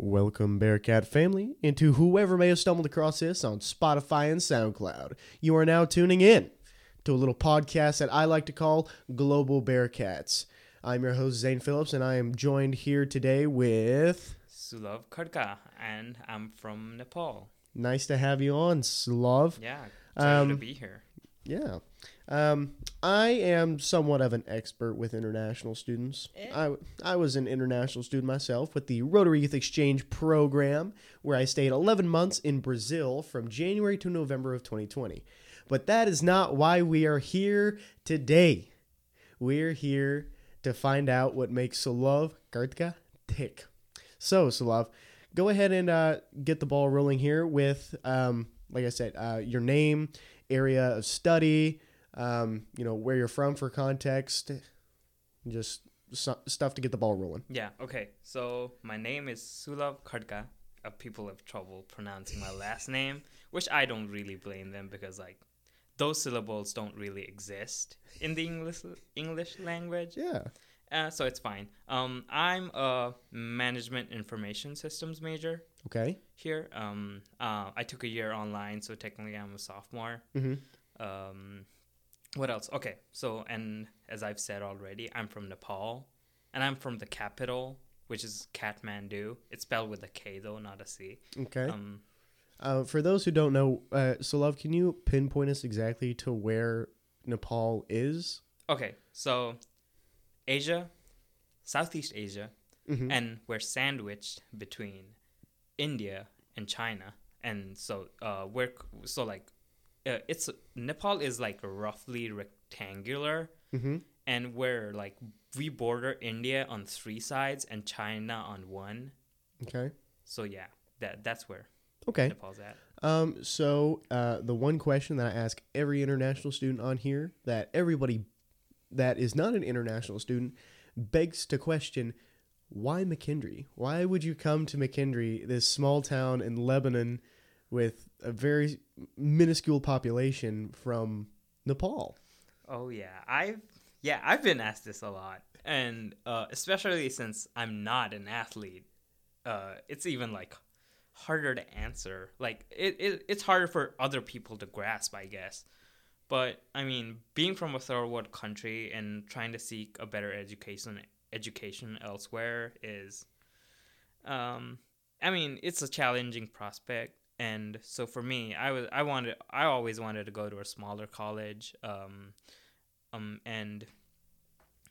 Welcome, Bearcat family, and to whoever may have stumbled across this on Spotify and SoundCloud. You are now tuning in to a little podcast that I like to call Global Bearcats. I'm your host, Zane Phillips, and I am joined here today with. Sulov Khadka, and I'm from Nepal. Nice to have you on, Slav. Yeah, excited Um, to be here. Yeah. Um, I am somewhat of an expert with international students. Eh. I, I was an international student myself with the Rotary Youth Exchange program, where I stayed 11 months in Brazil from January to November of 2020. But that is not why we are here today. We're here to find out what makes Sulov Khadka tick. So, Sulov, go ahead and uh, get the ball rolling here with, um, like I said, uh, your name, area of study, um, you know, where you're from for context, just stuff to get the ball rolling. Yeah, okay. So my name is Sulov Khadka. Uh, people have trouble pronouncing my last name, which I don't really blame them because like those syllables don't really exist in the English English language. Yeah. Uh, so it's fine. Um, I'm a management information systems major Okay. here. Um, uh, I took a year online, so technically I'm a sophomore. Mm-hmm. um what else okay so and as i've said already i'm from nepal and i'm from the capital which is kathmandu it's spelled with a k though not a c Okay. um uh, for those who don't know, uh, Sulov, can you pinpoint us exactly to where Nepal is? okay so asia southeast asia Mhm. and we're sandwiched between india and china and so uh we're so like uh, it's nepal is like roughly rectangular Mm-hmm. and we're like we border India on three sides and China on one. Okay. So yeah, that that's where Okay. Nepal's at. Um, so uh, the one question that I ask every international student on here that everybody that is not an international student begs to question why McKendree? Why would you come to McKendree, this small town in Lebanon with a very minuscule population from Nepal? Oh yeah, I've yeah I've been asked this a lot, and uh, especially since I'm not an athlete, uh, it's even like harder to answer. Like it, it it's harder for other people to grasp, I guess. But I mean, being from a third world country and trying to seek a better education education elsewhere is, um, I mean, it's a challenging prospect. And so for me, I was I wanted I always wanted to go to a smaller college, um, um, and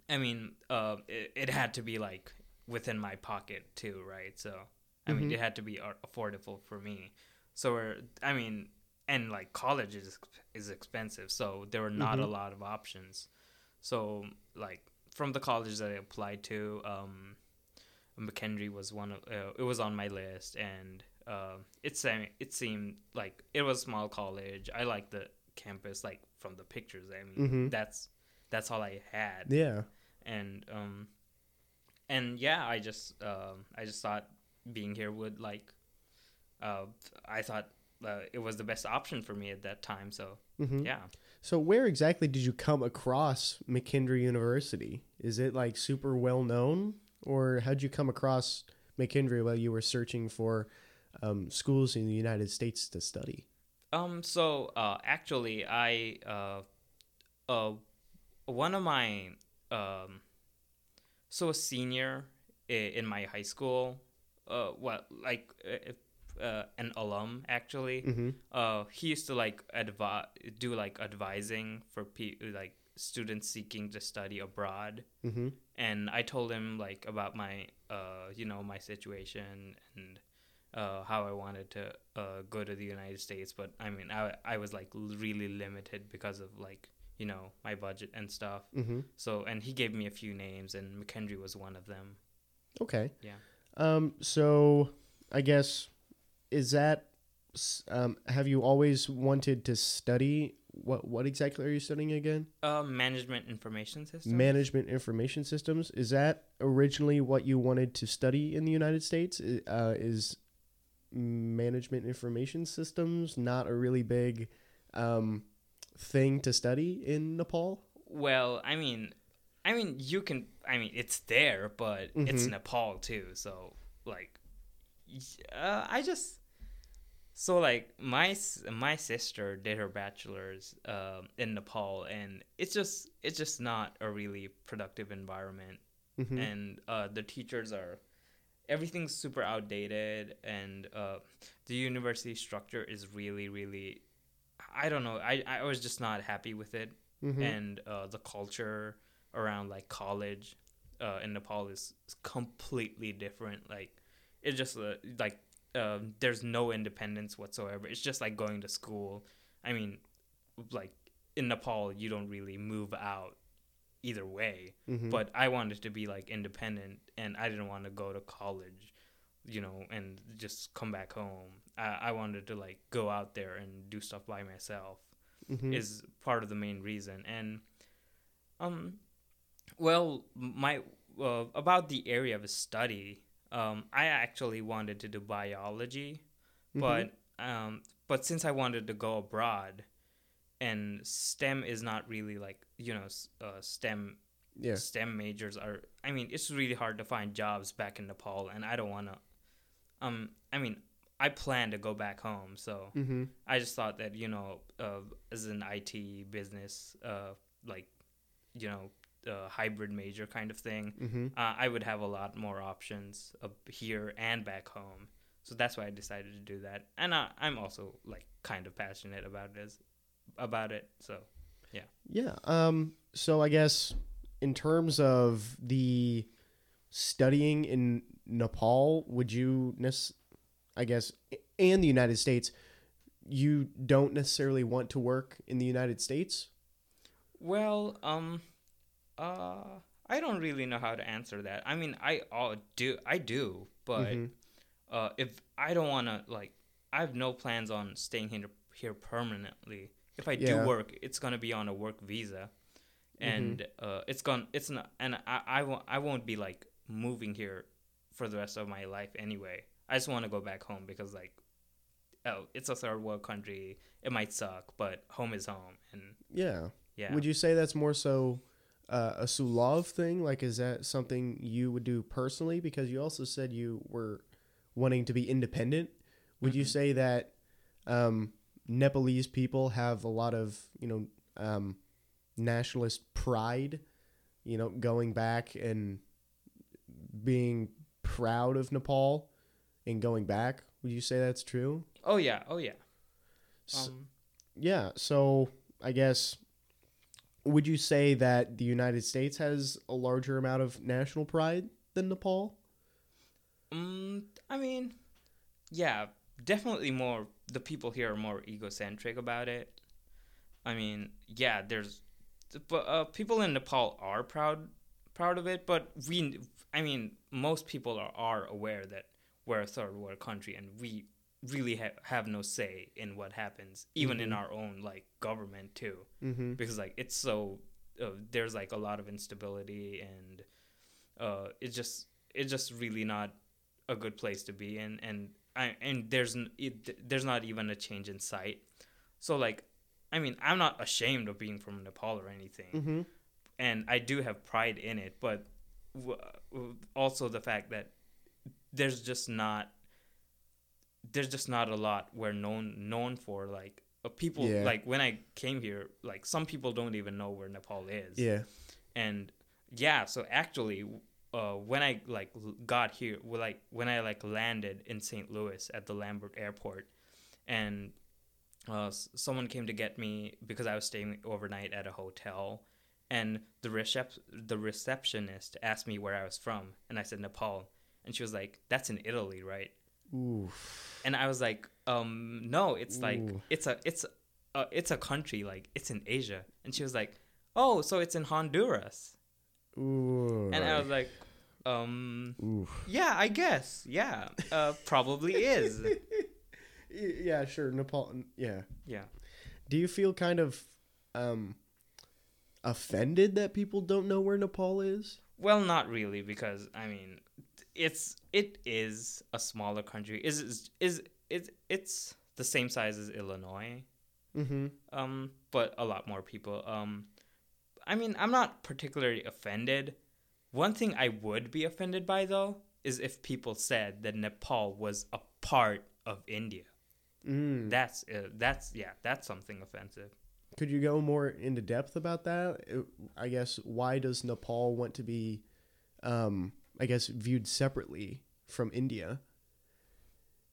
I mean, uh, it, it had to be like within my pocket too, right? So I mean, Mhm. it had to be affordable for me. So we're, I mean, and like college is is expensive, so there were not a Mhm. lot of options. So like from the colleges that I applied to, um, McKendree was one of uh, it was on my list, and uh, it seemed it seemed like it was a small college. I liked the campus, like from the pictures. I mean, Mhm. that's that's all I had Yeah. and um and yeah i just um i just thought being here would like uh i thought uh, it was the best option for me at that time so hmm yeah So where exactly did you come across McKendree University? Is it like super well known, or how'd you come across McKendree while you were searching for um, schools in the United States to study? um so uh actually i uh uh one of my um so a senior in my high school uh what like uh, uh, an alum actually Mm-hmm. uh he used to like advi- do like advising for pe- like students seeking to study abroad Mm-hmm. and i told him like about my uh you know my situation and uh how i wanted to uh go to the united states but i mean i i was like really limited because of like you know my budget and stuff Mm-hmm. so and he gave me a few names and mckendree was one of them Okay. Yeah. Um. So I guess is that um. Have you always wanted to study? What What exactly are you studying again? uh management information systems. Management information systems. Is that originally what you wanted to study in the United States? Uh, is management information systems not a really big um, thing to study in Nepal? Well, I mean, I mean, you can. I mean, it's there, but it's Mhm. Nepal too. So, like, uh, I just so like my my sister did her bachelor's um in Nepal, and it's just it's just not a really productive environment, Mhm. and uh, the teachers are everything's super outdated, and uh, the university structure is really really I don't know I I was just not happy with it, Mhm. and uh, the culture around like college uh, in Nepal is completely different. Like it's just uh, like um, there's no independence whatsoever. It's just like going to school. I mean, like in Nepal, you don't really move out either way. Mhm. But I wanted to be like independent, and I didn't want to go to college, you know, and just come back home. I, I wanted to like go out there and do stuff by myself Mhm. is part of the main reason. And um, well, my uh, about the area of study, um, I actually wanted to do biology, Mhm. but um, but since I wanted to go abroad, and STEM is not really like you know uh, STEM yeah. STEM majors are. I mean, it's really hard to find jobs back in Nepal, and I don't want to. Um, I mean, I plan to go back home, so Mm-hmm. I just thought that you know, uh, as an IT business, uh, like you know, uh, hybrid major kind of thing, Mm-hmm. uh, I would have a lot more options up here and back home. So that's why I decided to do that, and uh, I'm also like kind of passionate about it, as, about it. So Yeah. Yeah. Um. So I guess in terms of the studying in Nepal, would you I guess, and the United States, you don't necessarily want to work in the United States. Well, um, uh, I don't really know how to answer that. I mean, I all do, I do, but Mhm. uh, if I don't want to, like, I have no plans on staying here here permanently. If I Yeah. Mm-hmm. do work, it's gonna be on a work visa, and uh, it's gonna, it's not, and I, I won't, I won't be like moving here for the rest of my life anyway. I just want to go back home because like, oh, it's a third world country. It might suck, but home is home, and Yeah. yeah. Would you say that's more so uh, a Sulov thing? Like, is that something you would do personally? Because you also said you were wanting to be independent. Would you Mhm. say that um, Nepalese people have a lot of, you know, um, nationalist pride, you know, going back and being proud of Nepal and going back? Would you say that's true? Oh yeah, oh yeah. S- Um, yeah, so I guess would you say that the United States has a larger amount of national pride than Nepal? mm, I mean, yeah, definitely more. The people here are more egocentric about it. I mean, yeah, there's, but uh, people in Nepal are proud, proud of it. But we, I mean, most people are, are aware that we're a third world country, and we really ha- have no say in what happens, even in Mhm. our own like government too. Mm-hmm. because like it's so uh, there's like a lot of instability and uh, it's just it's just really not a good place to be in and I, and there's it, there's not even a change in sight so like I mean I'm not ashamed of being from Nepal or anything Mm-hmm. and I do have pride in it but w- also the fact that there's just not there's just not a lot we're known known for like uh, people Yeah. like when I came here like some people don't even know where Nepal is Yeah. and yeah so actually uh, when I like got here well, like when I like landed in St. Louis at the Lambert airport and uh, someone came to get me because I was staying overnight at a hotel and the recep- the receptionist asked me where I was from and I said Nepal and she was like that's in Italy right Ooh. and I was like um no it's like Ooh. it's a it's a it's a country like it's in Asia and she was like oh so it's in Honduras Ooh. and I was like, um, Ooh. yeah, I guess. Yeah, uh, probably is. Yeah, sure. Nepal. Yeah. Yeah. Do you feel kind of um offended that people don't know where Nepal is? Well, not really, because I mean, it's it is a smaller country. Is is is it's it's the same size as Illinois. Mm-hmm. Um, but a lot more people. Um, I mean, I'm not particularly offended. One thing I would be offended by though is if people said that Nepal was a part of India. Mm. That's uh, that's yeah, that's something offensive. Could you go more into depth about that? Uh, I guess why does Nepal want to be, um, I guess, viewed separately from India?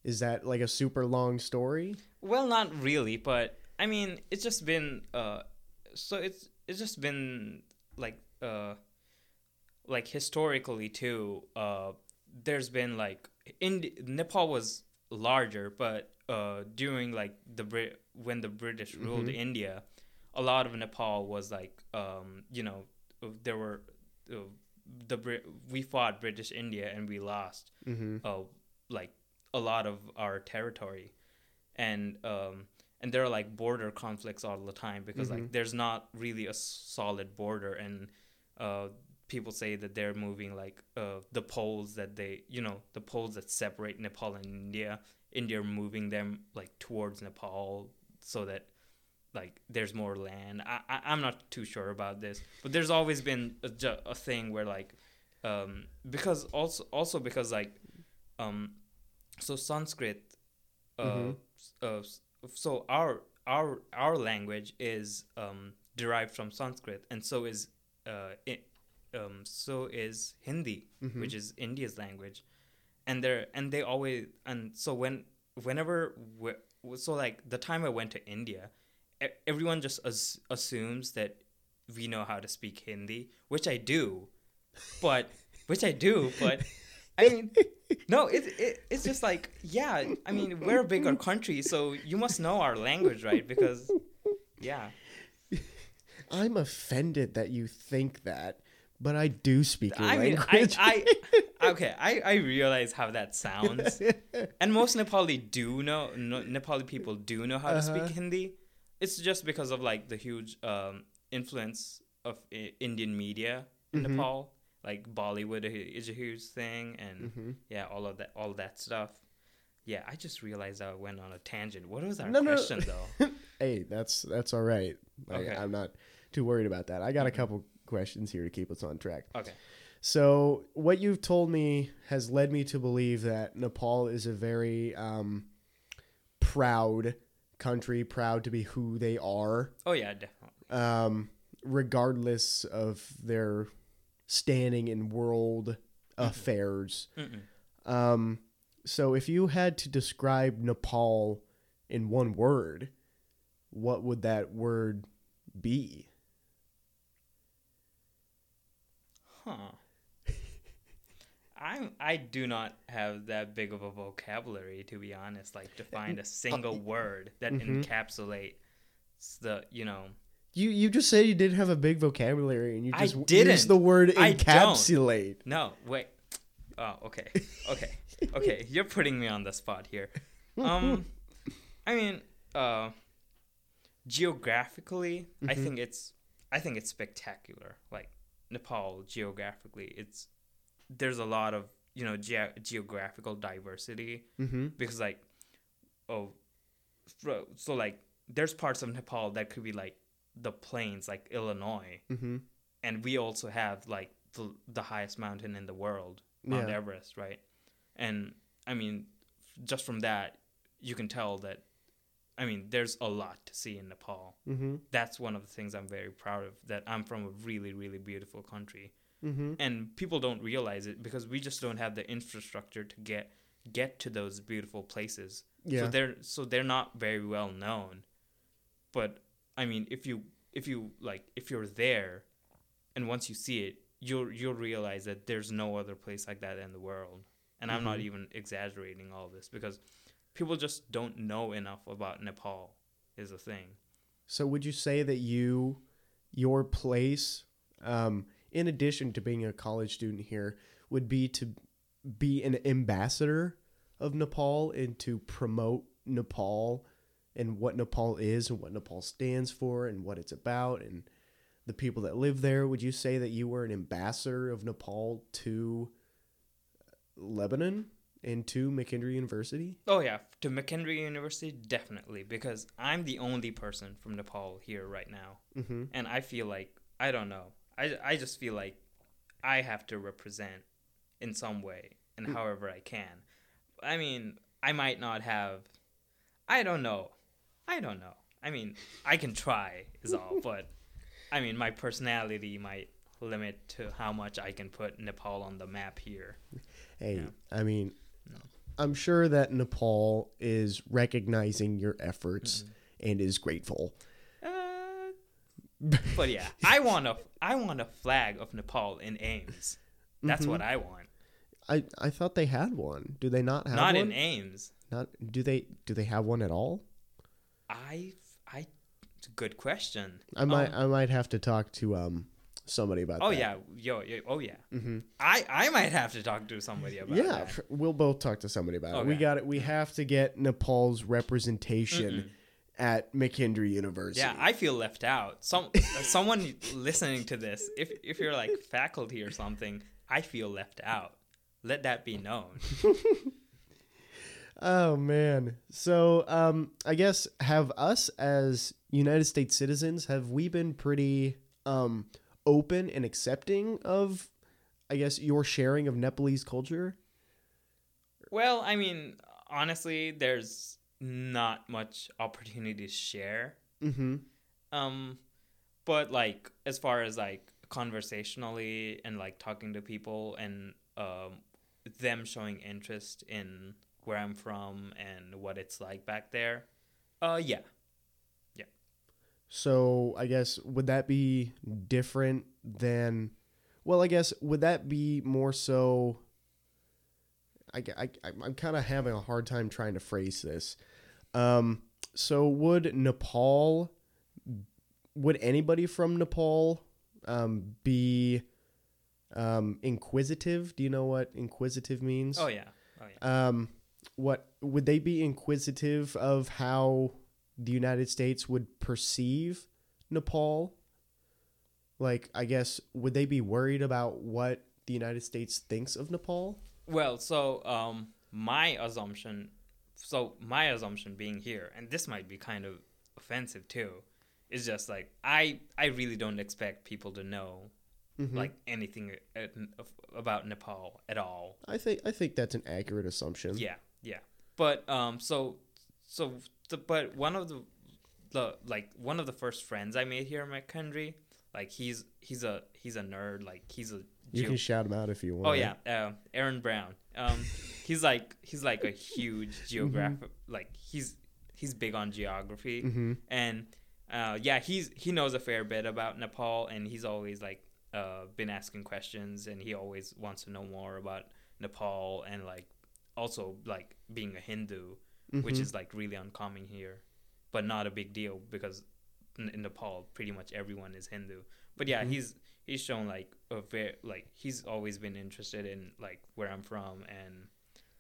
Is that like a super long story? Well, not really, but I mean, it's just been uh, so it's it's just been like uh, like historically too. Uh, there's been like in Nepal was larger, but uh, during like the Brit when the British ruled Mhm. India, a lot of Nepal was like um, you know there were uh, the Brit we fought British India and we lost Mm-hmm. uh, like a lot of our territory, and um, and there are like border conflicts all the time because like Mhm. there's not really a solid border, and uh, people say that they're moving like uh, the poles that they you know the poles that separate Nepal and India. India are moving them like towards Nepal so that like there's more land. I, I I'm not too sure about this, but there's always been a, a thing where like um because also also because like um so Sanskrit uh, Mhm. uh so our our our language is um derived from Sanskrit and so is uh it, um so is Hindi Mhm. which is India's language and they're and they always and so when whenever so like the time I went to India everyone just as, assumes that we know how to speak Hindi which I do but which I do but I mean no it, it it's just like yeah I mean we're a bigger country so you must know our language right because yeah I'm offended that you think that, but I do speak your I mean I, language. I okay I, I realize how that sounds and most Nepali do know no, Nepali people do know how to Uh-huh. speak Hindi. It's just because of like the huge um, influence of I- Indian media in Mhm. Nepal. Like Bollywood is a huge thing, and Mhm. yeah, all of that, all that stuff. Yeah, I just realized I went on a tangent. What was our No, no. question though? hey, that's that's all right. I, Okay. I'm not too worried about that. I got a couple questions here to keep us on track. Okay. So, what you've told me has led me to believe that Nepal is a very um, proud country, proud to be who they are, Oh yeah, definitely. um, regardless of their standing in world affairs. Mm-mm. Um, so, if you had to describe Nepal in one word, what would that word be? Huh. I I do not have that big of a vocabulary to be honest. Like to find a single word that Mhm. encapsulates the you know. You you just said you didn't have a big vocabulary, and you just w- didn't. used the word I encapsulate. No, wait. Oh, okay, okay, okay. You're putting me on the spot here. Um, I mean, uh, geographically, I Mhm. think it's I think it's spectacular. Like Nepal, geographically, it's there's a lot of you know ge- geographical diversity Mm-hmm. because like oh so like there's parts of Nepal that could be like the plains like Illinois Mm-hmm. and we also have like the, the highest mountain in the world Mount Yeah. Everest right and I mean just from that you can tell that I mean there's a lot to see in Nepal Mm-hmm. that's one of the things I'm very proud of that I'm from a really really beautiful country Mm-hmm. and people don't realize it because we just don't have the infrastructure to get get to those beautiful places. Yeah. So they're so they're not very well known. But I mean, if you if you like if you're there, and once you see it, you'll you'll realize that there's no other place like that in the world. And I'm not Mhm. even exaggerating all this because people just don't know enough about Nepal. Is a thing. So would you say that you, your place, um, in addition to being a college student here, would be to be an ambassador of Nepal and to promote Nepal and what Nepal is and what Nepal stands for and what it's about and the people that live there? Would you say that you were an ambassador of Nepal to Lebanon and to McKendree University? Oh yeah, to McKendree University definitely because I'm the only person from Nepal here right now. Mm-hmm. and I feel like I don't know. I I just feel like I have to represent in some way and however I can. I mean, I might not have. I don't know. I don't know. I mean, I can try is all, but I mean, my personality might limit to how much I can put Nepal on the map here. Hey, Yeah. I mean, No. I'm sure that Nepal is recognizing your efforts and is grateful. Uh, but yeah, I want a I want a flag of Nepal in Ames. That's Mhm. what I want. I, I thought they had one. Do they not have one? Not one? in Ames. Not do they do they have one at all? I I it's a good question. I might Um, I might have to talk to um somebody about Oh that. yeah, yo, yo, oh yeah. mm-hmm. I I might have to talk to somebody about Yeah, that. we'll both talk to somebody about it. We got it. We have to get Nepal's representation at McKendree University. Yeah, I feel left out. Some someone listening to this, if if you're like faculty or something, I feel left out. Let that be known. Oh man. So um I guess have us as United States citizens have we been pretty um open and accepting of I guess your sharing of Nepalese culture? Well, I mean, honestly, there's not much opportunity to share. Mhm. Um, but like as far as like conversationally and like talking to people and um, them showing interest in where I'm from and what it's like back there, uh, yeah, Yeah. So I guess would that be different than well I guess would that be more so I, I, I'm kind of having a hard time trying to phrase this. Um, so would Nepal, would anybody from Nepal um, be um, inquisitive? Do you know what inquisitive means? oh yeah, oh yeah. Um, what would they be inquisitive of how the United States would perceive Nepal? Like, I guess would they be worried about what the United States thinks of Nepal? Well, so um, my assumption, so my assumption being here, and this might be kind of offensive too, is just like I I really don't expect people to know Mhm. like anything uh, about Nepal at all. I think I think that's an accurate assumption. Yeah, yeah. But um, so so the, but one of the the like one of the first friends I made here in my country, like he's he's a he's a nerd, like he's a You geo- can shout him out if you want. Oh yeah, uh, Aaron Brown. Um, he's like he's like a huge geographic. Like he's he's big on geography, Mm-hmm. and uh, yeah, he's he knows a fair bit about Nepal, and he's always like uh, been asking questions, and he always wants to know more about Nepal, and like also like being a Hindu, which Mhm. is like really uncommon here, but not a big deal because in, in Nepal pretty much everyone is Hindu. But yeah, Mhm. he's he's shown like a very like he's always been interested in like where I'm from and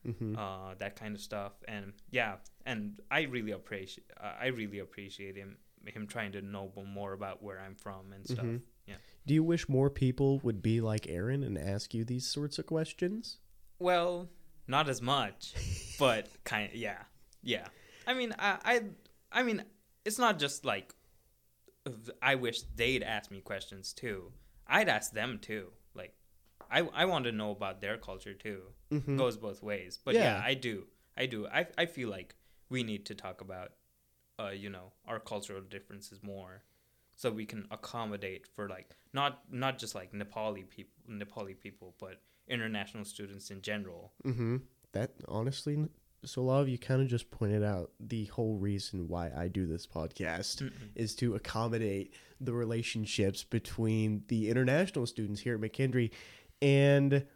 Mm-hmm. uh, that kind of stuff. And yeah, and I really appreciate uh, I really appreciate him him trying to know more about where I'm from and stuff. Mhm. Yeah. Do you wish more people would be like Aaron and ask you these sorts of questions? Well, not as much, but kind of yeah, yeah. I mean, I, I, I mean, it's not just like I wish they'd ask me questions too. I'd ask them too. Like, I, I want to know about their culture too. Mm-hmm. Goes both ways. But yeah. Yeah. I do. I do. I, I feel like we need to talk about, uh, you know, our cultural differences more, so we can accommodate for like not not just like Nepali people, Nepali people, but international students in general. Mm-hmm. That honestly, so a lot of you kind of just pointed out the whole reason why I do this podcast is to accommodate the relationships between the international students here at McKendree and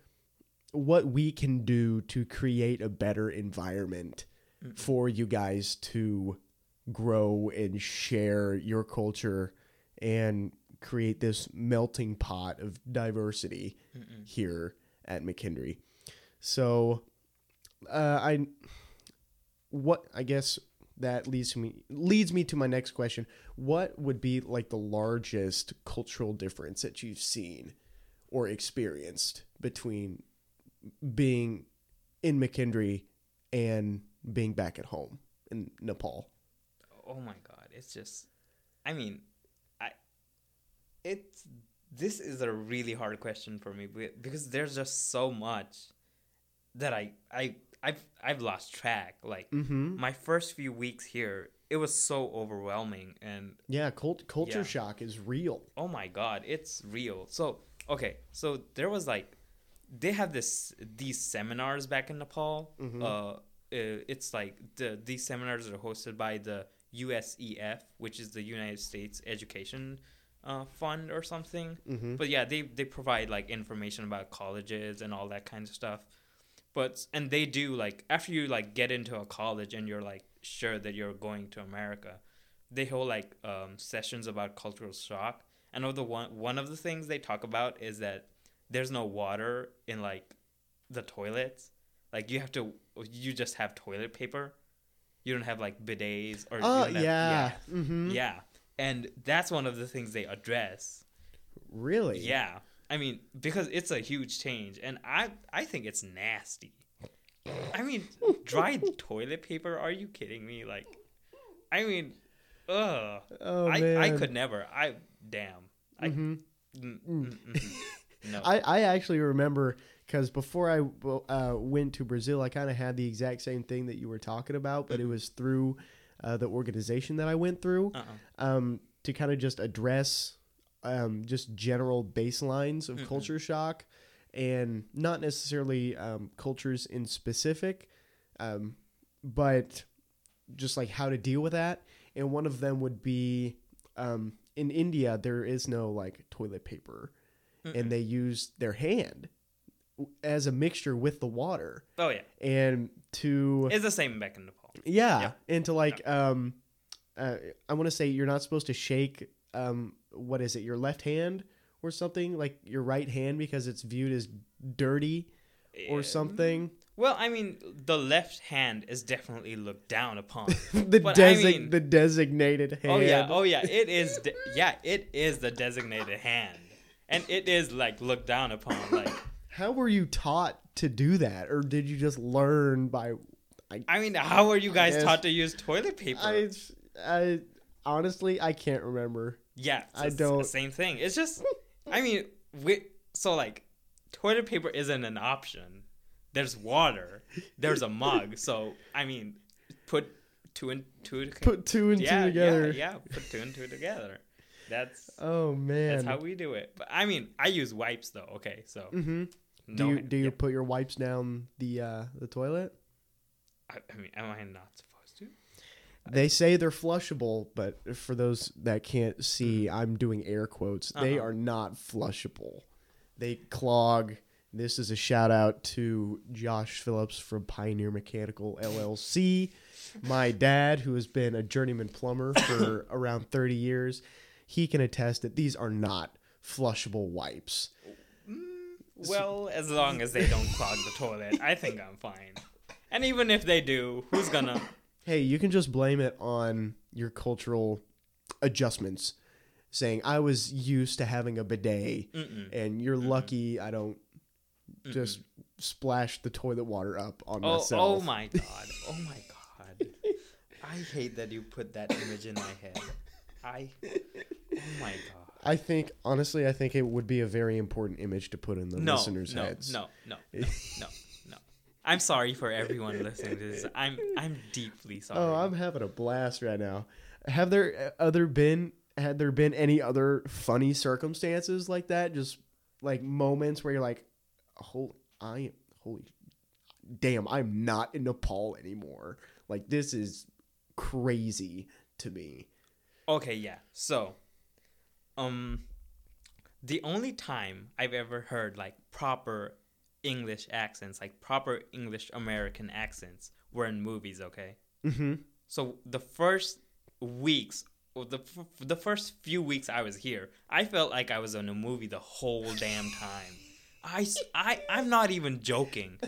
what we can do to create a better environment Mm-mm. for you guys to grow and share your culture and create this melting pot of diversity Mm-mm. here at McKendree. So, uh, I what I guess that leads me leads me to my next question. What would be like the largest cultural difference that you've seen or experienced between being in McKendree and being back at home in Nepal? Oh my god, it's just I mean, I it's this is a really hard question for me because there's just so much that I I I've I've lost track. Like Mm-hmm. my first few weeks here, it was so overwhelming and Yeah, cult- culture Yeah. shock is real. oh my god, it's real. So okay, so there was like they have this these seminars back in Nepal. Mhm. Uh, uh, it's like the these seminars are hosted by the USEF, which is the United States Education uh, Fund or something. Mm-hmm. But yeah, they they provide like information about colleges and all that kind of stuff. But and they do like after you like get into a college and you're like sure that you're going to America, they hold like um, sessions about cultural shock. And of the one one of the things they talk about is that there's no water in like the toilets. Like you have to you just have toilet paper. You don't have like bidets or Oh have- yeah. Mm-hmm. yeah. And that's one of the things they address. Really? Yeah. I mean, because it's a huge change, and I I think it's nasty. I mean, dry toilet paper? Are you kidding me? Like, I mean, ugh. Oh I man. I could never. I damn. I Mhm. mm, mm, mm, no. I, I actually remember because before I uh, went to Brazil, I kind of had the exact same thing that you were talking about, but it was through uh, the organization that I went through uh-uh. um, to kind of just address um, just general baselines of Mm-mm. culture shock and not necessarily um, cultures in specific, um, but just like how to deal with that. And one of them would be um, in India, there is no like toilet paper Mm-mm. and they use their hand as a mixture with the water Oh yeah, and to it's the same back in Nepal. Yeah, Yeah. and to like um uh, i want to say you're not supposed to shake um what is it your left hand or something like your right hand because it's viewed as dirty or something Well, I mean, the left hand is definitely looked down upon. the but I mean- the designated hand Oh yeah, oh yeah, it is. De- yeah, it is the designated hand, and it is like looked down upon. Like, how were you taught to do that or did you just learn by I mean, how are you guys taught to use toilet paper? i i honestly i can't remember yeah, it's I don't- same thing. It's just, I mean, we so like, toilet paper isn't an option. There's water. There's a mug. So I mean, put two and two. put two and yeah, two together Yeah, yeah, put two and two together. That's oh man that's how we do it. But I mean, I use wipes though. Okay, so mm-hmm. no, do you do you yeah. put your wipes down the uh the toilet I, I mean, am I not supposed to? They say they're flushable, but for those that can't see, I'm doing air quotes. They Uh-huh. are not flushable. They clog. This is a shout out to Josh Phillips from Pioneer Mechanical LLC. My dad, who has been a journeyman plumber for around 30 years, he can attest that these are not flushable wipes. Well, as long as they don't clog the toilet, I think I'm fine. And even if they do, who's gonna? Hey, you can just blame it on your cultural adjustments. Saying I was used to having a bidet, Mm-mm. and you're Mhm. lucky I don't just splash the toilet water up on Oh, myself. oh my god! Oh my god! I hate that you put that image in my head. I. Oh my god. I think honestly, I think it would be a very important image to put in the No, listeners' no, heads. no, no, no, no. I'm sorry for everyone listening to this. I'm, I'm deeply sorry. Oh, I'm having a blast right now. Have there uh, other been had there been any other funny circumstances like that? Just like moments where you're like, "Holy, I am holy, damn, I'm not in Nepal anymore." Like this is crazy to me. Okay, yeah. So, um, the only time I've ever heard like proper English accents, like proper English American accents, were in movies. Okay. Mm-hmm. So the first weeks, or the f- the first few weeks I was here, I felt like I was in a movie the whole damn time. I I I'm not even joking.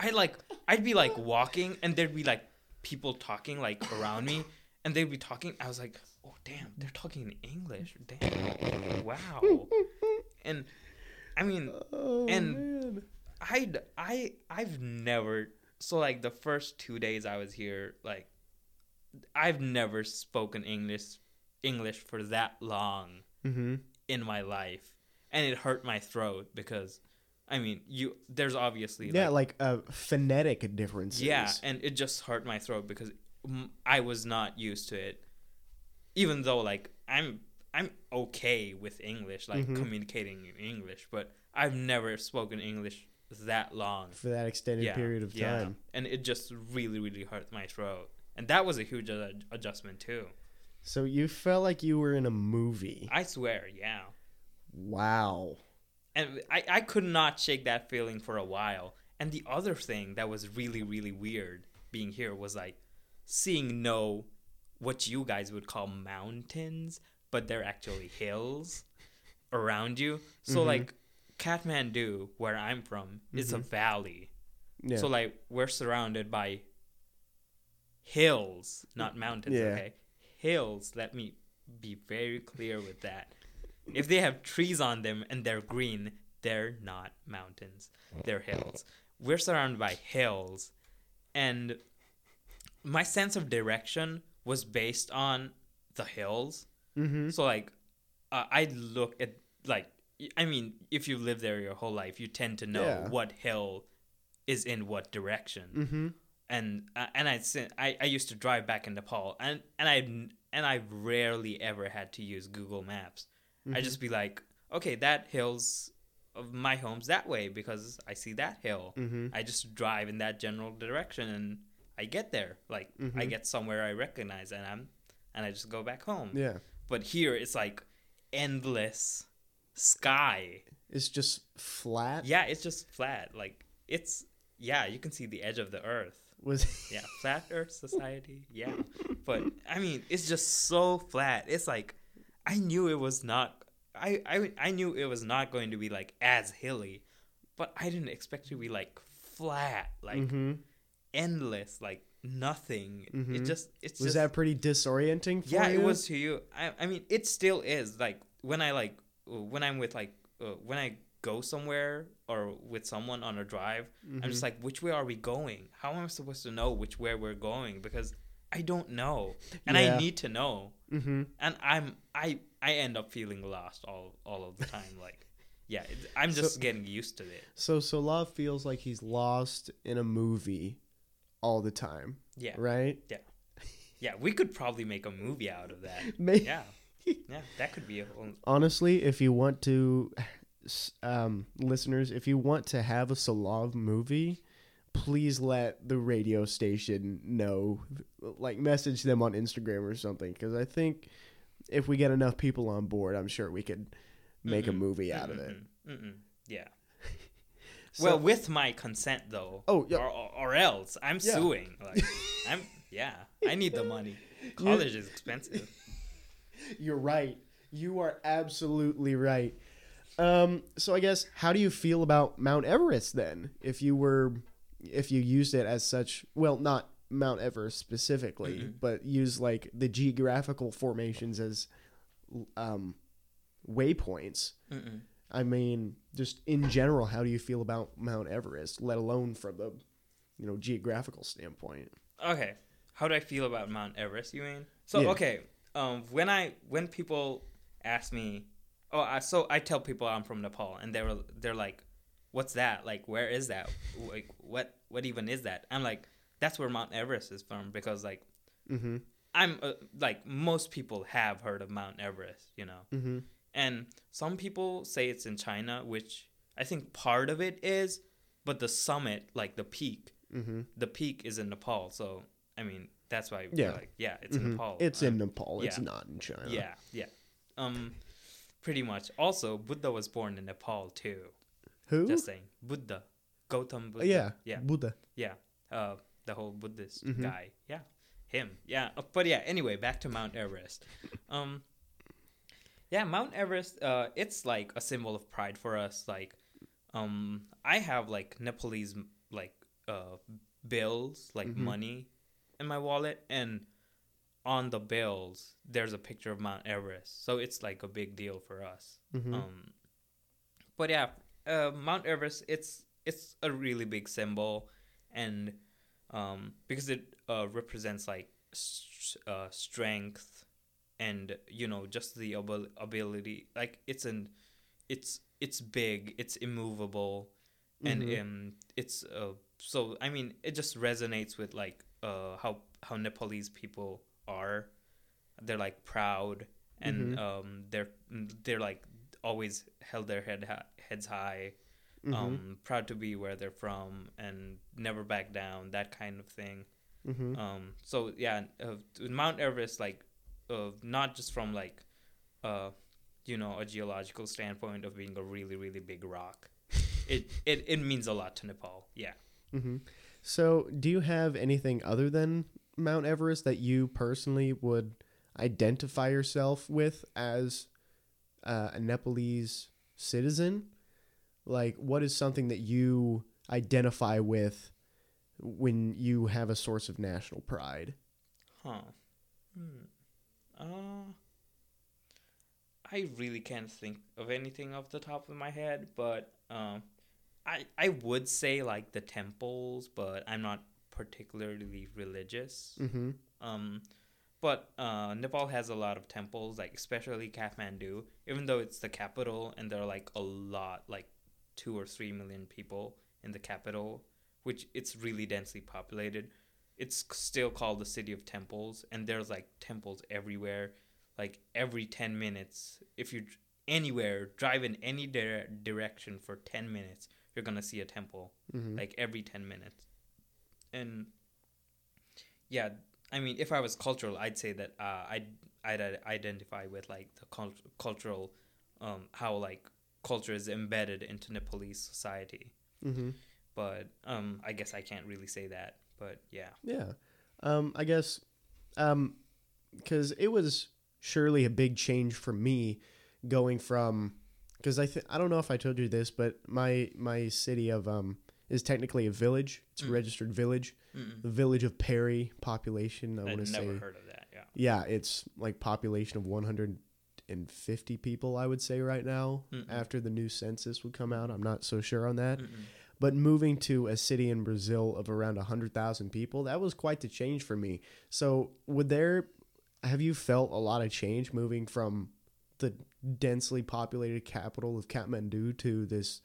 I like I'd be like walking and there'd be like people talking like around me and they'd be talking. I was like, oh damn, they're talking in English. Damn, wow. And I mean, Oh And- man. I I I've never so like the first two days I was here like I've never spoken English English for that long Mm-hmm. in my life and it hurt my throat because I mean, you there's obviously Yeah, like, like uh, phonetic differences. yeah, and it just hurt my throat because I was not used to it. Even though like I'm I'm okay with English, like Mhm. communicating in English, but I've never spoken English that long. for that extended period of time. And it just really, really hurt my throat. And that was a huge ad- adjustment too. So you felt like you were in a movie. I swear, yeah. Wow. And I, I could not shake that feeling for a while. And the other thing that was really, really weird being here was like seeing no, what you guys would call mountains, but they're actually hills around you. So, Mhm. like, Kathmandu, where I'm from, is a valley. Yeah. So like we're surrounded by hills, not mountains. Yeah. Okay, hills. Let me be very clear with that. If they have trees on them and they're green, they're not mountains. They're hills. We're surrounded by hills, and my sense of direction was based on the hills. mm-hmm. So like, uh, I look at like, I mean, if you live there your whole life, you tend to know Yeah. what hill is in what direction. Mm-hmm. And uh, and I, I I used to drive back in Nepal, and and I and I rarely ever had to use Google Maps. I just be like, okay, that hill's of my home's that way because I see that hill. Mm-hmm. I just drive in that general direction and I get there. Like I Mhm. get somewhere I recognize and I'm and I just go back home. Yeah. But here it's like endless sky. is just flat. Yeah, it's just flat. Like it's yeah, you can see the edge of the earth. Was Yeah, flat earth society. Yeah. But I mean, it's just so flat. It's like I knew it was not I I I knew it was not going to be like as hilly, but I didn't expect it to be like flat, like mm-hmm. endless, like nothing. It Mhm. just it's was just that pretty disorienting for yeah you? it was to you I, I mean it still is like when i like when i'm with like uh, when i go somewhere or with someone on a drive i'm Mm-hmm. just like which way are we going? How am i supposed to know which way we're going? Because i don't know. And Yeah. i need to know. Mm-hmm. and i'm i i end up feeling lost all all of the time like yeah it, i'm So- just getting used to it. So Sulov feels like he's lost in a movie all the time, yeah. right? yeah. Yeah, we could probably make a movie out of that. May- yeah yeah that could be a whole Honestly, if you want to, um, listeners, if you want to have a Sulov movie, please let the radio station know. Like, message them on Instagram or something, because I think if we get enough people on board, I'm sure we could make a Mm-mm. movie out of it. Mm-mm. Mm-mm. Yeah. So- well, with my consent though. Oh, yeah. Or, or, or else I'm Yeah. suing. Like, I'm yeah. I need the money. College is expensive. You're right. You are absolutely right. Um, so I guess how do you feel about Mount Everest then? If you were, if you used it as such, well, not Mount Everest specifically, Mm-mm. but use like the geographical formations as um, waypoints. Mm-mm. I mean, just in general, how do you feel about Mount Everest, let alone from the, you know, geographical standpoint? Okay. How do I feel about Mount Everest? You mean? So Yeah. okay. Um, when I when people ask me, oh, I, so I tell people I'm from Nepal, and they're they're like, "What's that? Like, where is that? Like, what what even is that?" I'm like, "That's where Mount Everest is from," because like Mm-hmm. I'm uh, like most people have heard of Mount Everest, you know. Mm-hmm. And some people say it's in China, which I think part of it is, but the summit, like the peak, Mm-hmm. the peak is in Nepal. So I mean, that's why Yeah. like yeah, it's in Mhm. Nepal. It's Um, in Nepal. It's yeah. not in China. yeah, yeah. Um, pretty much. Also, Buddha was born in Nepal too. Who? Just saying, Buddha, Gautam Buddha. yeah. yeah, Buddha. yeah. Uh, the whole Buddhist Mhm. guy. Yeah, him. Yeah. Uh, But yeah. Anyway, back to Mount Everest. Um. Yeah, Mount Everest. Uh, it's like a symbol of pride for us. Like, um, I have like Nepalese like uh bills, like Mhm. money, in my wallet, and on the bills there's a picture of Mount Everest. So it's like a big deal for us. Mhm. Um, but yeah, uh, Mount Everest. It's it's a really big symbol, and um, because it uh, represents like uh, strength, and you know just the abil- ability. Like it's an, it's it's big. It's immovable. and Mhm. um, it's uh, so I mean it just resonates with like uh how how Nepalese people are. They're like proud and Mhm. um they're they're like always held their head hi- heads high, Mhm. um proud to be where they're from and never back down that kind of thing. Mhm. Um, so yeah, uh, Mount Everest, like, uh, not just from like, uh, you know, a geological standpoint of being a really, really big rock. it, it it means a lot to Nepal. Yeah. hmm So, do you have anything other than Mount Everest that you personally would identify yourself with as uh, a Nepalese citizen? Like, what is something that you identify with when you have a source of national pride? Huh. Hmm. Uh, I really can't think of anything off the top of my head, but um, I I would say like the temples, but I'm not particularly religious. Mm-hmm. Um, but uh, Nepal has a lot of temples, like especially Kathmandu. Even though it's the capital, and there are like a lot, like two or three million people in the capital, which it's really densely populated. It's still called the city of temples, and there's like temples everywhere. Like every ten minutes, if you anywhere drive in any dire- direction for ten minutes, you're gonna see a temple Mm-hmm. like every 10 minutes and yeah i mean if i was cultural i'd say that uh, i'd i'd identify with like the cult- cultural um how like culture is embedded into nepalese society mm-hmm. but um i guess i can't really say that but yeah Yeah. Um, I guess um, because it was surely a big change for me going from because I th- I don't know if I told you this, but my my city of um is technically a village. It's a Mm. registered village. Mm-mm. The village of Perry population. I want to say. never heard of that yeah yeah, it's like population of 150 people. I would say right now Mm-mm. after the new census would come out. I'm not so sure on that. Mm-mm. But moving to a city in Brazil of around 100,000 people, that was quite the change for me. So, would there have you felt a lot of change moving from the densely populated capital of Kathmandu to this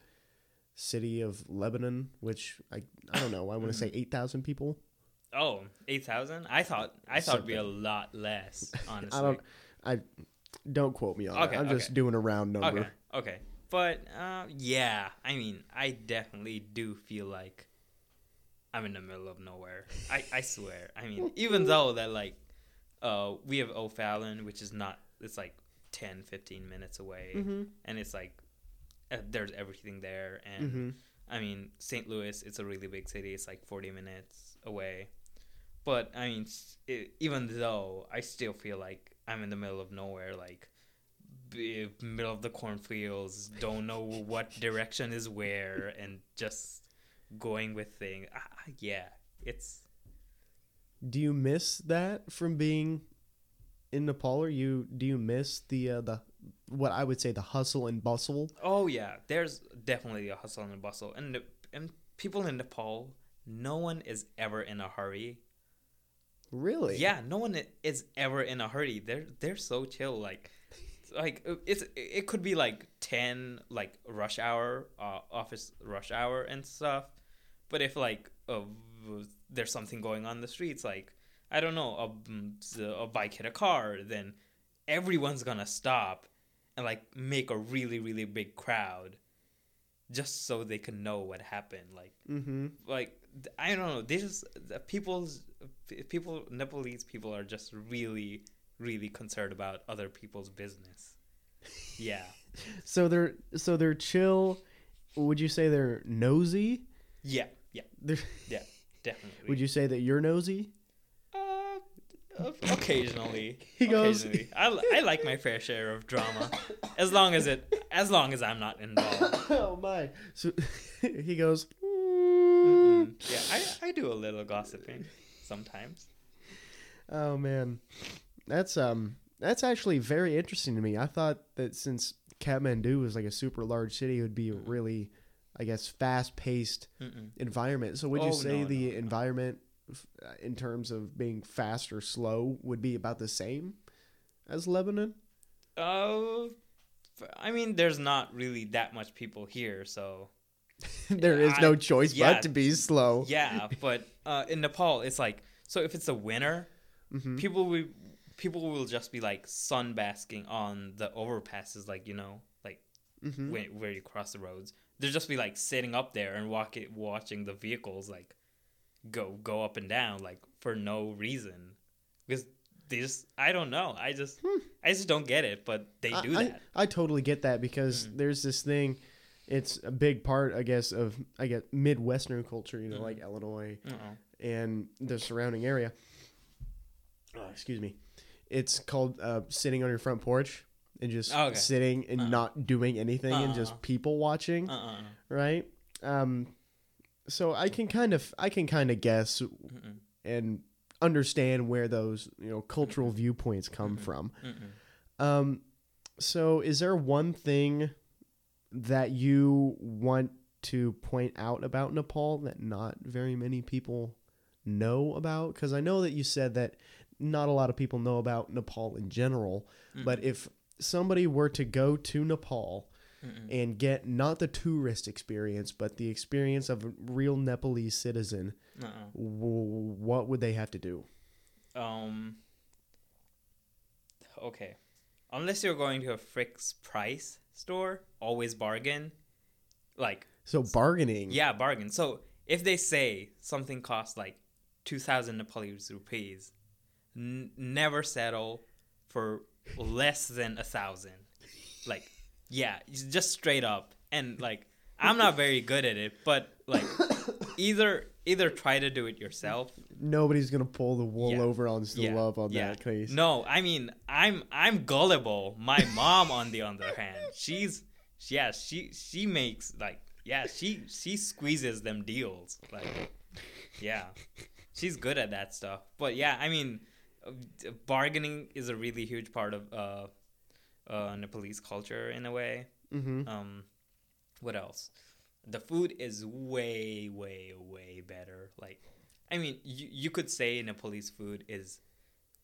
city of Lebanon, which I I don't know, I want to say 8,000 people? oh 8000 i thought i thought it'd be a lot less honestly I don't I don't quote me on Okay, that. I'm just doing a round number. Okay, okay. But uh, yeah, I mean, I definitely do feel like I'm in the middle of nowhere. I, I swear. I mean, even though that like uh, we have O'Fallon, which is not it's like 10, 15 minutes away, Mhm. and it's like uh, there's everything there. And Mhm. I mean, St. Louis, it's a really big city. It's like 40 minutes away. But I mean, it, even though I still feel like I'm in the middle of nowhere, like b- middle of the cornfields, don't know what direction is where, and just going with things. Ah, yeah, it's Do you miss that from being in Nepal or you do you miss the uh, the what I would say the hustle and bustle? oh yeah. There's definitely a hustle and bustle, and and people in Nepal, no one is ever in a hurry. Really? Yeah, no one is ever in a hurry. They're they're so chill. Like, like it's it could be like ten like rush hour, uh, office rush hour and stuff. But if like uh, there's something going on in the streets, like I don't know, a, mm, a bike hit a car, then everyone's gonna stop and like make a really really big crowd, just so they can know what happened. Like Mm-hmm. like I don't know. They just the people's people Nepalese people are just really really concerned about other people's business. Yeah. So they're so they're chill. Would you say they're nosy? Yeah. Yeah. They're, Definitely. would you say that you're nosy? Occasionally. He goes- Occasionally. I, I like my fair share of drama, as long as it as long as I'm not involved. oh my! So he goes. Mm-mm. Yeah, I I do a little gossiping sometimes. Oh man, that's um that's actually very interesting to me. I thought that since Kathmandu was like a super large city, it would be a really, I guess, fast paced Mm-mm. environment. So would Oh, you say no, the no, no. environment, uh, in terms of being fast or slow, would be about the same as Lebanon? Uh, I mean, there's not really that much people here, so there is I- no choice yeah. but to be slow. yeah, but uh, in Nepal, it's like so if it's a winter, Mhm. people will people will just be like sun basking on the overpasses, like you know, like Mhm. where, where you cross the roads. They'll just be like sitting up there and walk it, watching the vehicles like go go up and down like for no reason because they just I don't know I just I just don't get it, but they I- do I, that. I totally get that because Mhm. there's this thing. It's a big part, I guess, of I guess Midwestern culture. You know, Mhm. like Illinois Uh-oh. and the surrounding area. Oh, excuse me. It's called uh, sitting on your front porch and just Oh, okay. sitting and Uh-uh. not doing anything and Uh-uh. just people watching, Uh-uh. right? Um, so I can kind of I can kind of guess Mm-mm. and understand where those you know cultural viewpoints come Mhm. from. Mm-mm. Um, so is there one thing that you want to point out about Nepal that not very many people know about? Because I know that you said that not a lot of people know about Nepal in general, but if somebody were to go to Nepal Mm-mm. and get not the tourist experience, but the experience of a real Nepalese citizen, Uh-uh. w- what would they have to do? Um. Okay, unless you're going to a fixed price store, always bargain. Like So bargaining. yeah, bargain. So if they say something costs like two thousand Nepalese rupees, n- never settle for less than a thousand. Like yeah, just straight up. And like I'm not very good at it, but like either either try to do it yourself Nobody's gonna pull the wool Yeah. over on the Yeah, love on yeah. that case. No, I mean I'm I'm gullible. My mom, on the other hand, she's yeah she she makes like yeah she she squeezes them deals like yeah she's good at that stuff. But yeah, I mean uh, bargaining is a really huge part of uh uh Nepalese culture in a way. Mm-hmm. Um, what else? The food is way, way, way better. Like, I mean, you you could say Nepalese food is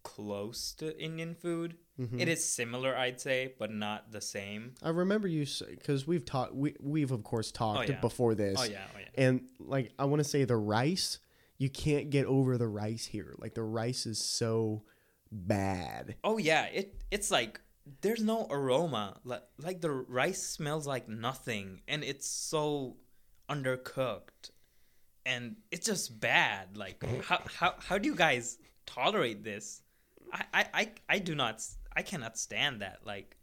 close to Indian food. Mhm. It is similar, I'd say, but not the same. I remember you because we've talked. We we've of course talked yeah. before this. Oh yeah, oh yeah. And like I want to say the rice, you can't get over the rice here. Like the rice is so bad. Oh yeah, it it's like there's no aroma. Like like the rice smells like nothing, and it's so undercooked, and it's just bad. Like how how how do you guys tolerate this? I I I, I do not. I cannot stand that. Like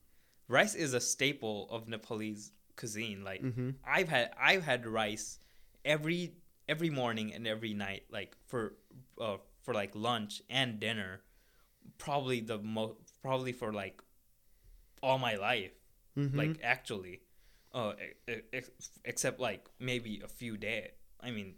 rice is a staple of Nepalese cuisine. Like Mhm. I've had I've had rice every every morning and every night. Like for uh, for like lunch and dinner probably the most probably for like all my life Mhm. like actually uh ex- except like maybe a few days i mean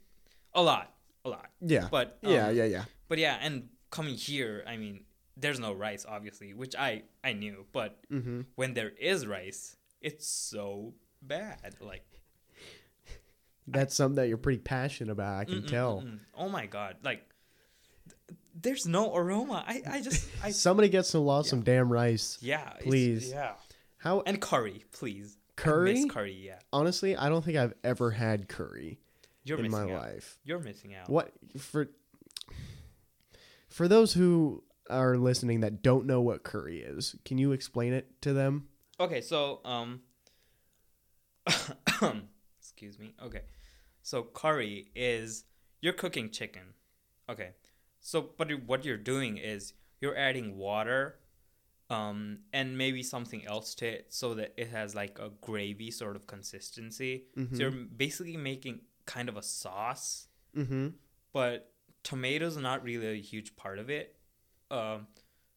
a lot a lot yeah, but um, yeah, yeah, yeah. but yeah and coming here i mean there's no rice obviously which i i knew but Mm-hmm. when there is rice it's so bad like That's something that you're pretty passionate about. I can tell. oh my god like there's no aroma i i just i Somebody gets to lost some damn rice. yeah Please. yeah How and curry please Curry? miss curry yeah honestly, I don't think I've ever had curry You're in my out. life. You're missing out. What for? For those who are listening that don't know what curry is, can you explain it to them? Okay, so um excuse me. Okay. So curry is you're cooking chicken. Okay. So but what you're doing is you're adding water um and maybe something else to it so that it has like a gravy sort of consistency. So you're basically making kind of a sauce Mm-hmm. but tomatoes are not really a huge part of it. Um,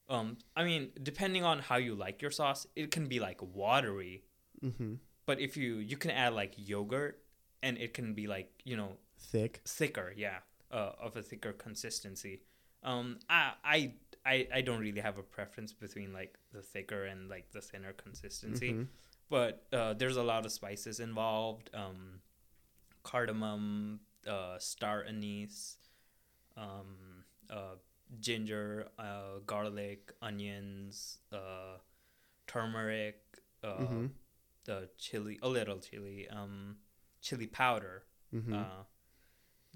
um, I mean, depending on how you like your sauce, it can be like watery. Mm-hmm. But if you you can add like yogurt, and it can be like you know Thick. thicker, yeah, uh, of a thicker consistency. Um, I I I I don't really have a preference between like the thicker and like the thinner consistency, Mhm. but uh, there's a lot of spices involved. Um, cardamom, uh, star anise, um, uh, ginger, uh, garlic, onions, uh, turmeric, uh, Mhm. the chili, a little chili, um, chili powder. Mhm.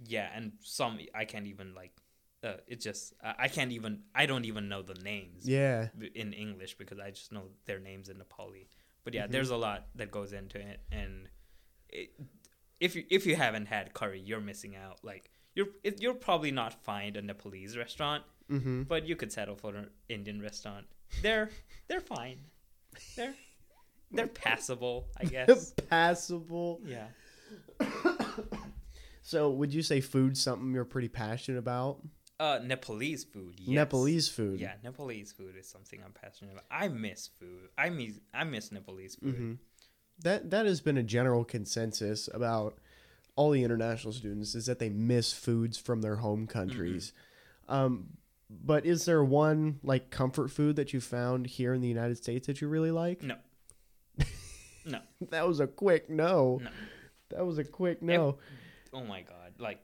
Yeah, and some I can't even like. Uh, it just I I can't even I don't even know the names yeah. in English because I just know their names in Nepali. But yeah, Mhm. there's a lot that goes into it, and it, if you if you haven't had curry, you're missing out. Like you're it, you'll probably not find a Nepalese restaurant, Mm-hmm. but you could settle for an Indian restaurant. They're they're fine. They're they're passable, I guess. Passable. yeah. So, would you say food's something you're pretty passionate about? Uh, Nepalese food. Yes. Nepalese food. Yeah, Nepalese food is something I'm passionate about. I miss food. I miss I miss Nepalese food. hmm That that has been a general consensus about all the international students is that they miss foods from their home countries. Um, but is there one like comfort food that you found here in the United States that you really like? No. No. That was a quick no. No. That was a quick no. Oh my god! Like,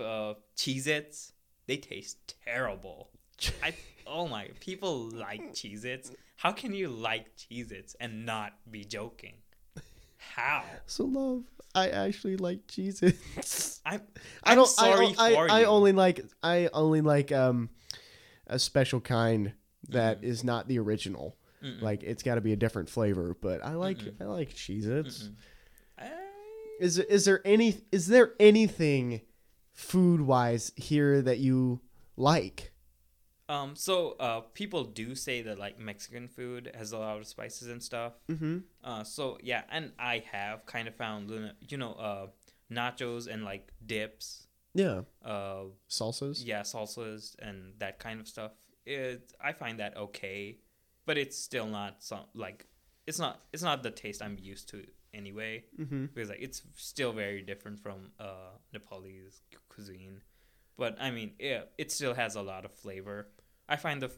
uh, Cheez-Its, they taste terrible. I oh my, people like Cheez-Its. How can you like Cheez-Its and not be joking? How? So love, I actually like Cheez-Its. I'm, I I'm don't. sorry I, I, for I you. only like. I only like um, a special kind that is not the original. Mm-mm. Like it's got to be a different flavor. But I like. Mm-mm. I like Cheez-Its. Mm-mm. Is is there any? Is there anything food wise here that you like? Um. So, uh, people do say that like Mexican food has a lot of spices and stuff. Mm-hmm. Uh. So yeah, and I have kind of found you know uh nachos and like dips. Yeah. Uh. Salsas. yeah salsas and that kind of stuff it i find that okay but it's still not some like it's not it's not the taste i'm used to anyway Mm-hmm. because like it's still very different from uh nepalese cuisine but i mean yeah it still has a lot of flavor i find the f-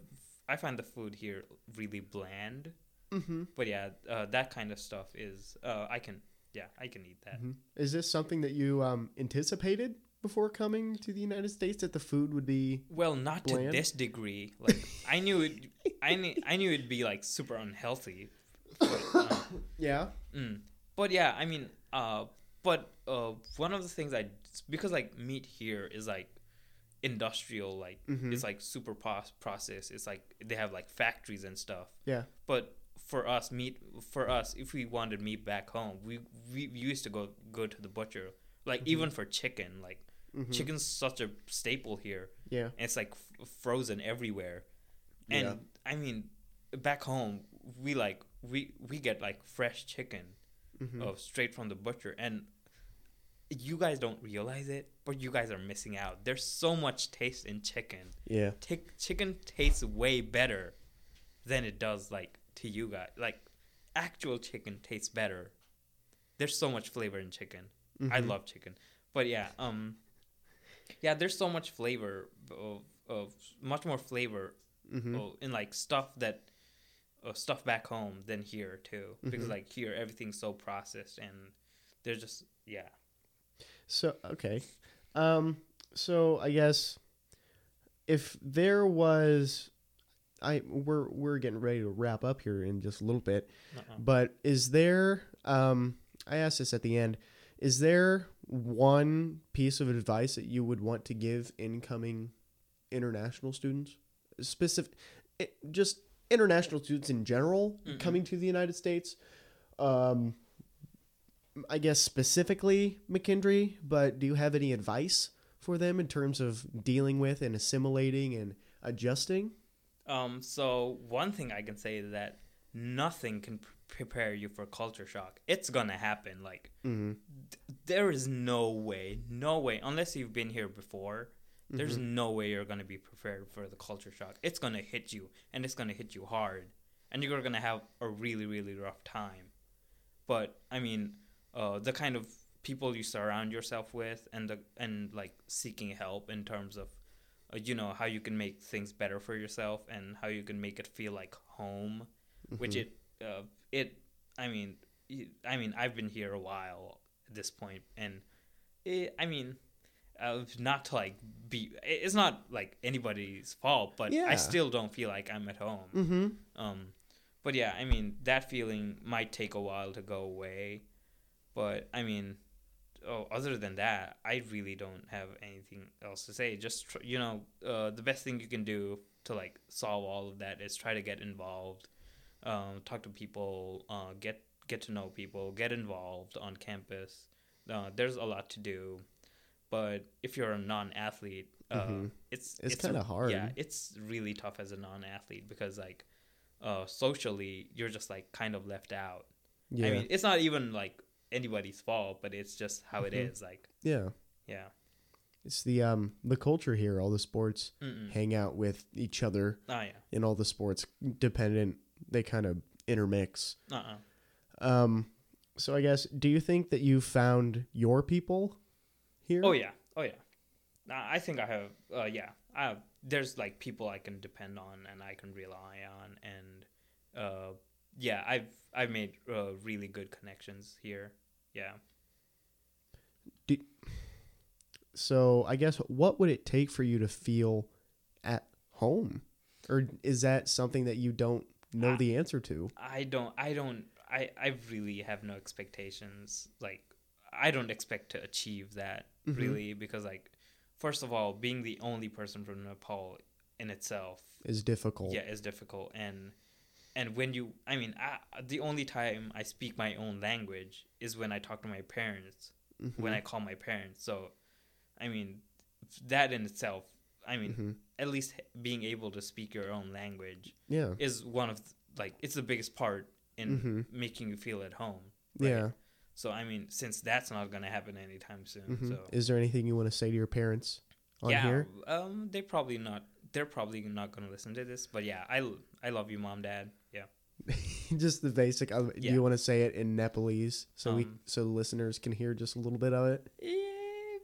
i find the food here really bland Mm-hmm. but yeah uh, that kind of stuff is uh i can yeah i can eat that Is this something that you um anticipated before coming to the United States that the food would be? Well, not to this degree. Like I knew it. I knew I knew it'd be like super unhealthy. But, uh, Yeah. mm. But yeah, I mean, uh, but uh, one of the things I because like meat here is like industrial, like Mhm. it's like super pos- processed. It's like they have like factories and stuff. Yeah. But for us, meat for us, if we wanted meat back home, we we used to go go to the butcher. Like even for chicken, like Mhm. chicken's such a staple here Yeah. and it's like f- frozen everywhere and Yeah. i mean back home we like we we get like fresh chicken Mhm. uh, straight from the butcher and you guys don't realize it but you guys are missing out there's so much taste in chicken Yeah. Tick chicken tastes way better than it does like to you guys like actual chicken tastes better there's so much flavor in chicken i Mhm. love chicken but yeah um yeah there's so much flavor of, of much more flavor Mhm. oh, in like stuff that stuff back home than here too because Mhm. like here everything's so processed and there's just yeah So okay, um, so I guess if there was, I we're we're getting ready to wrap up here in just a little bit, uh-uh. but is there? Um, I asked this at the end. Is there one piece of advice that you would want to give incoming international students, specific, it, just international students in general Mm-mm. coming to the United States? Um, I guess specifically McKendree, but do you have any advice for them in terms of dealing with and assimilating and adjusting? Um, so one thing I can say is that nothing can pr- prepare you for culture shock. It's gonna happen. Like Mm-hmm. there is no way, no way, unless you've been here before. There's no way you're gonna be prepared for the culture shock. It's gonna hit you, and it's gonna hit you hard, and you're gonna have a really, really rough time. But I mean, uh, the kind of people you surround yourself with, and the and like seeking help in terms of, uh, you know, how you can make things better for yourself and how you can make it feel like home, which it, uh, it, I mean, I mean, I've been here a while at this point, and it, I mean, uh, not to like be, it's not like anybody's fault, but Yeah. I still don't feel like I'm at home. Mm-hmm. Um, but yeah, I mean, that feeling might take a while to go away, but I mean, oh, other than that, I really don't have anything else to say. Just tr- you know, uh, the best thing you can do to like solve all of that is try to get involved, um, talk to people, uh, get get to know people, get involved on campus. Uh, there's a lot to do, but if you're a non-athlete, uh, Mhm. it's It's kinda hard. Yeah, it's really tough as a non-athlete because like, uh, socially, you're just like kind of left out. Yeah. I mean, it's not even like anybody's fault, but it's just how it Mhm. is. Like, yeah. yeah. It's the um the culture here. All the sports Mm-mm. hang out with each other, Oh yeah. and all the sports dependent. They kind of intermix. Uh-uh. Um, so I guess, do you think that you found your people here? Oh yeah. Oh yeah. I think I have. Uh, yeah. I have, there's like people I can depend on and I can rely on, and uh, yeah, I've I've made uh, really good connections here. Yeah. So I guess, what would it take for you to feel at home, or is that something that you don't know Ah. the answer to? I don't. I don't. I. I really have no expectations. Like, I don't expect to achieve that Mhm. really because, like, first of all, being the only person from Nepal in itself Is difficult. yeah is difficult and and when you i mean I, the only time i speak my own language is when i talk to my parents Mhm. when i call my parents so i mean that in itself i mean Mhm. at least being able to speak your own language Yeah. is one of like it's the biggest part in Mhm. making you feel at home right? Yeah. So i mean since that's not going to happen anytime soon Mhm. so Is there anything you want to say to your parents on yeah here? um they probably not they're probably not going to listen to this but yeah i i love you mom dad yeah just the basic. Of, Do Yeah. you want to say it in Nepalese so we Um, so listeners can hear just a little bit of it? Eh,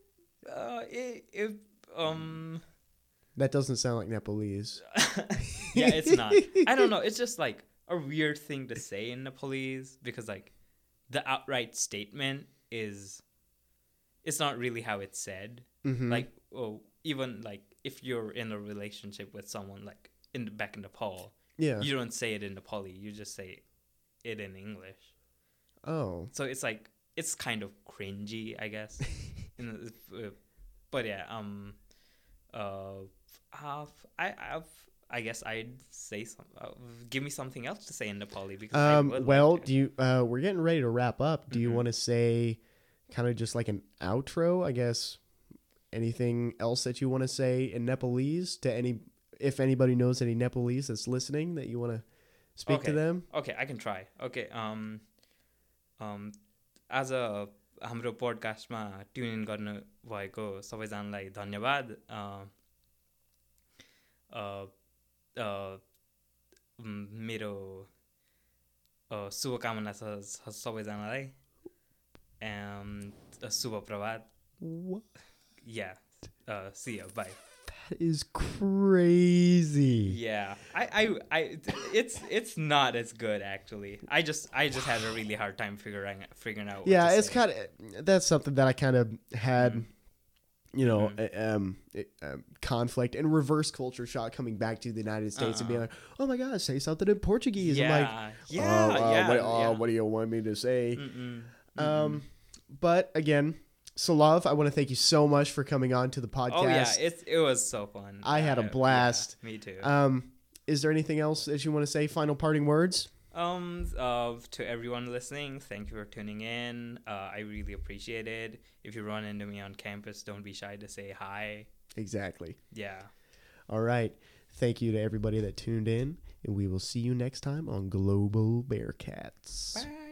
uh, it, it, um, That doesn't sound like Nepalese. yeah, it's not. I don't know. It's just like a weird thing to say in Nepalese because like the outright statement is, it's not really how it's said. Mhm. Like, oh, even like if you're in a relationship with someone like in the, back in Nepal, yeah. you don't say it in Nepali. You just say it in English. oh. So it's like it's kind of cringy, I guess. in the, uh, but yeah, um, uh, uh, I, I've, I guess I'd say some. Uh, give me something else to say in Nepali because I Um. would Well, like to. do you? Uh, we're getting ready to wrap up. Do you Mhm. want to say, kind of just like an outro? I guess. Anything else that you want to say in Nepalese to any? If anybody knows any Nepalese that's listening, that you want to speak to Okay. them. okay, I can try. Okay, um, um, आज हाम्रो पोडकास्टमा tune in गर्नु भएको सबैजनालाई धन्यवाद अ, अ, अ, म, मेरो अ, शुभकामना छ छ सबैजनालाई एम, शुभ प्रभात What? या सी you by That is crazy. Yeah, I, I, I, it's, it's not as good actually. I just, I just had a really hard time figuring, figuring out. What yeah, to it's say. kind of that's something that I kind of had, Mhm. you know, Mhm. uh, um, it, um, conflict and reverse culture shock coming back to the United States and being Uh-uh. like, oh my god, say something in Portuguese. Yeah, I'm like, yeah, oh, uh, yeah, what, uh, yeah. what do you want me to say? Mm-mm, Um, but again, Sulov, I want to thank you so much for coming on to the podcast. Oh yeah, it's it was so fun. I had a yeah, blast. me too. Um, is there anything else that you want to say? Final parting words? Um, uh, to everyone listening, thank you for tuning in. Uh, I really appreciate it. If you run into me on campus, don't be shy to say hi. Exactly. Yeah. All right. Thank you to everybody that tuned in, and we will see you next time on Global Bearcats. Bye.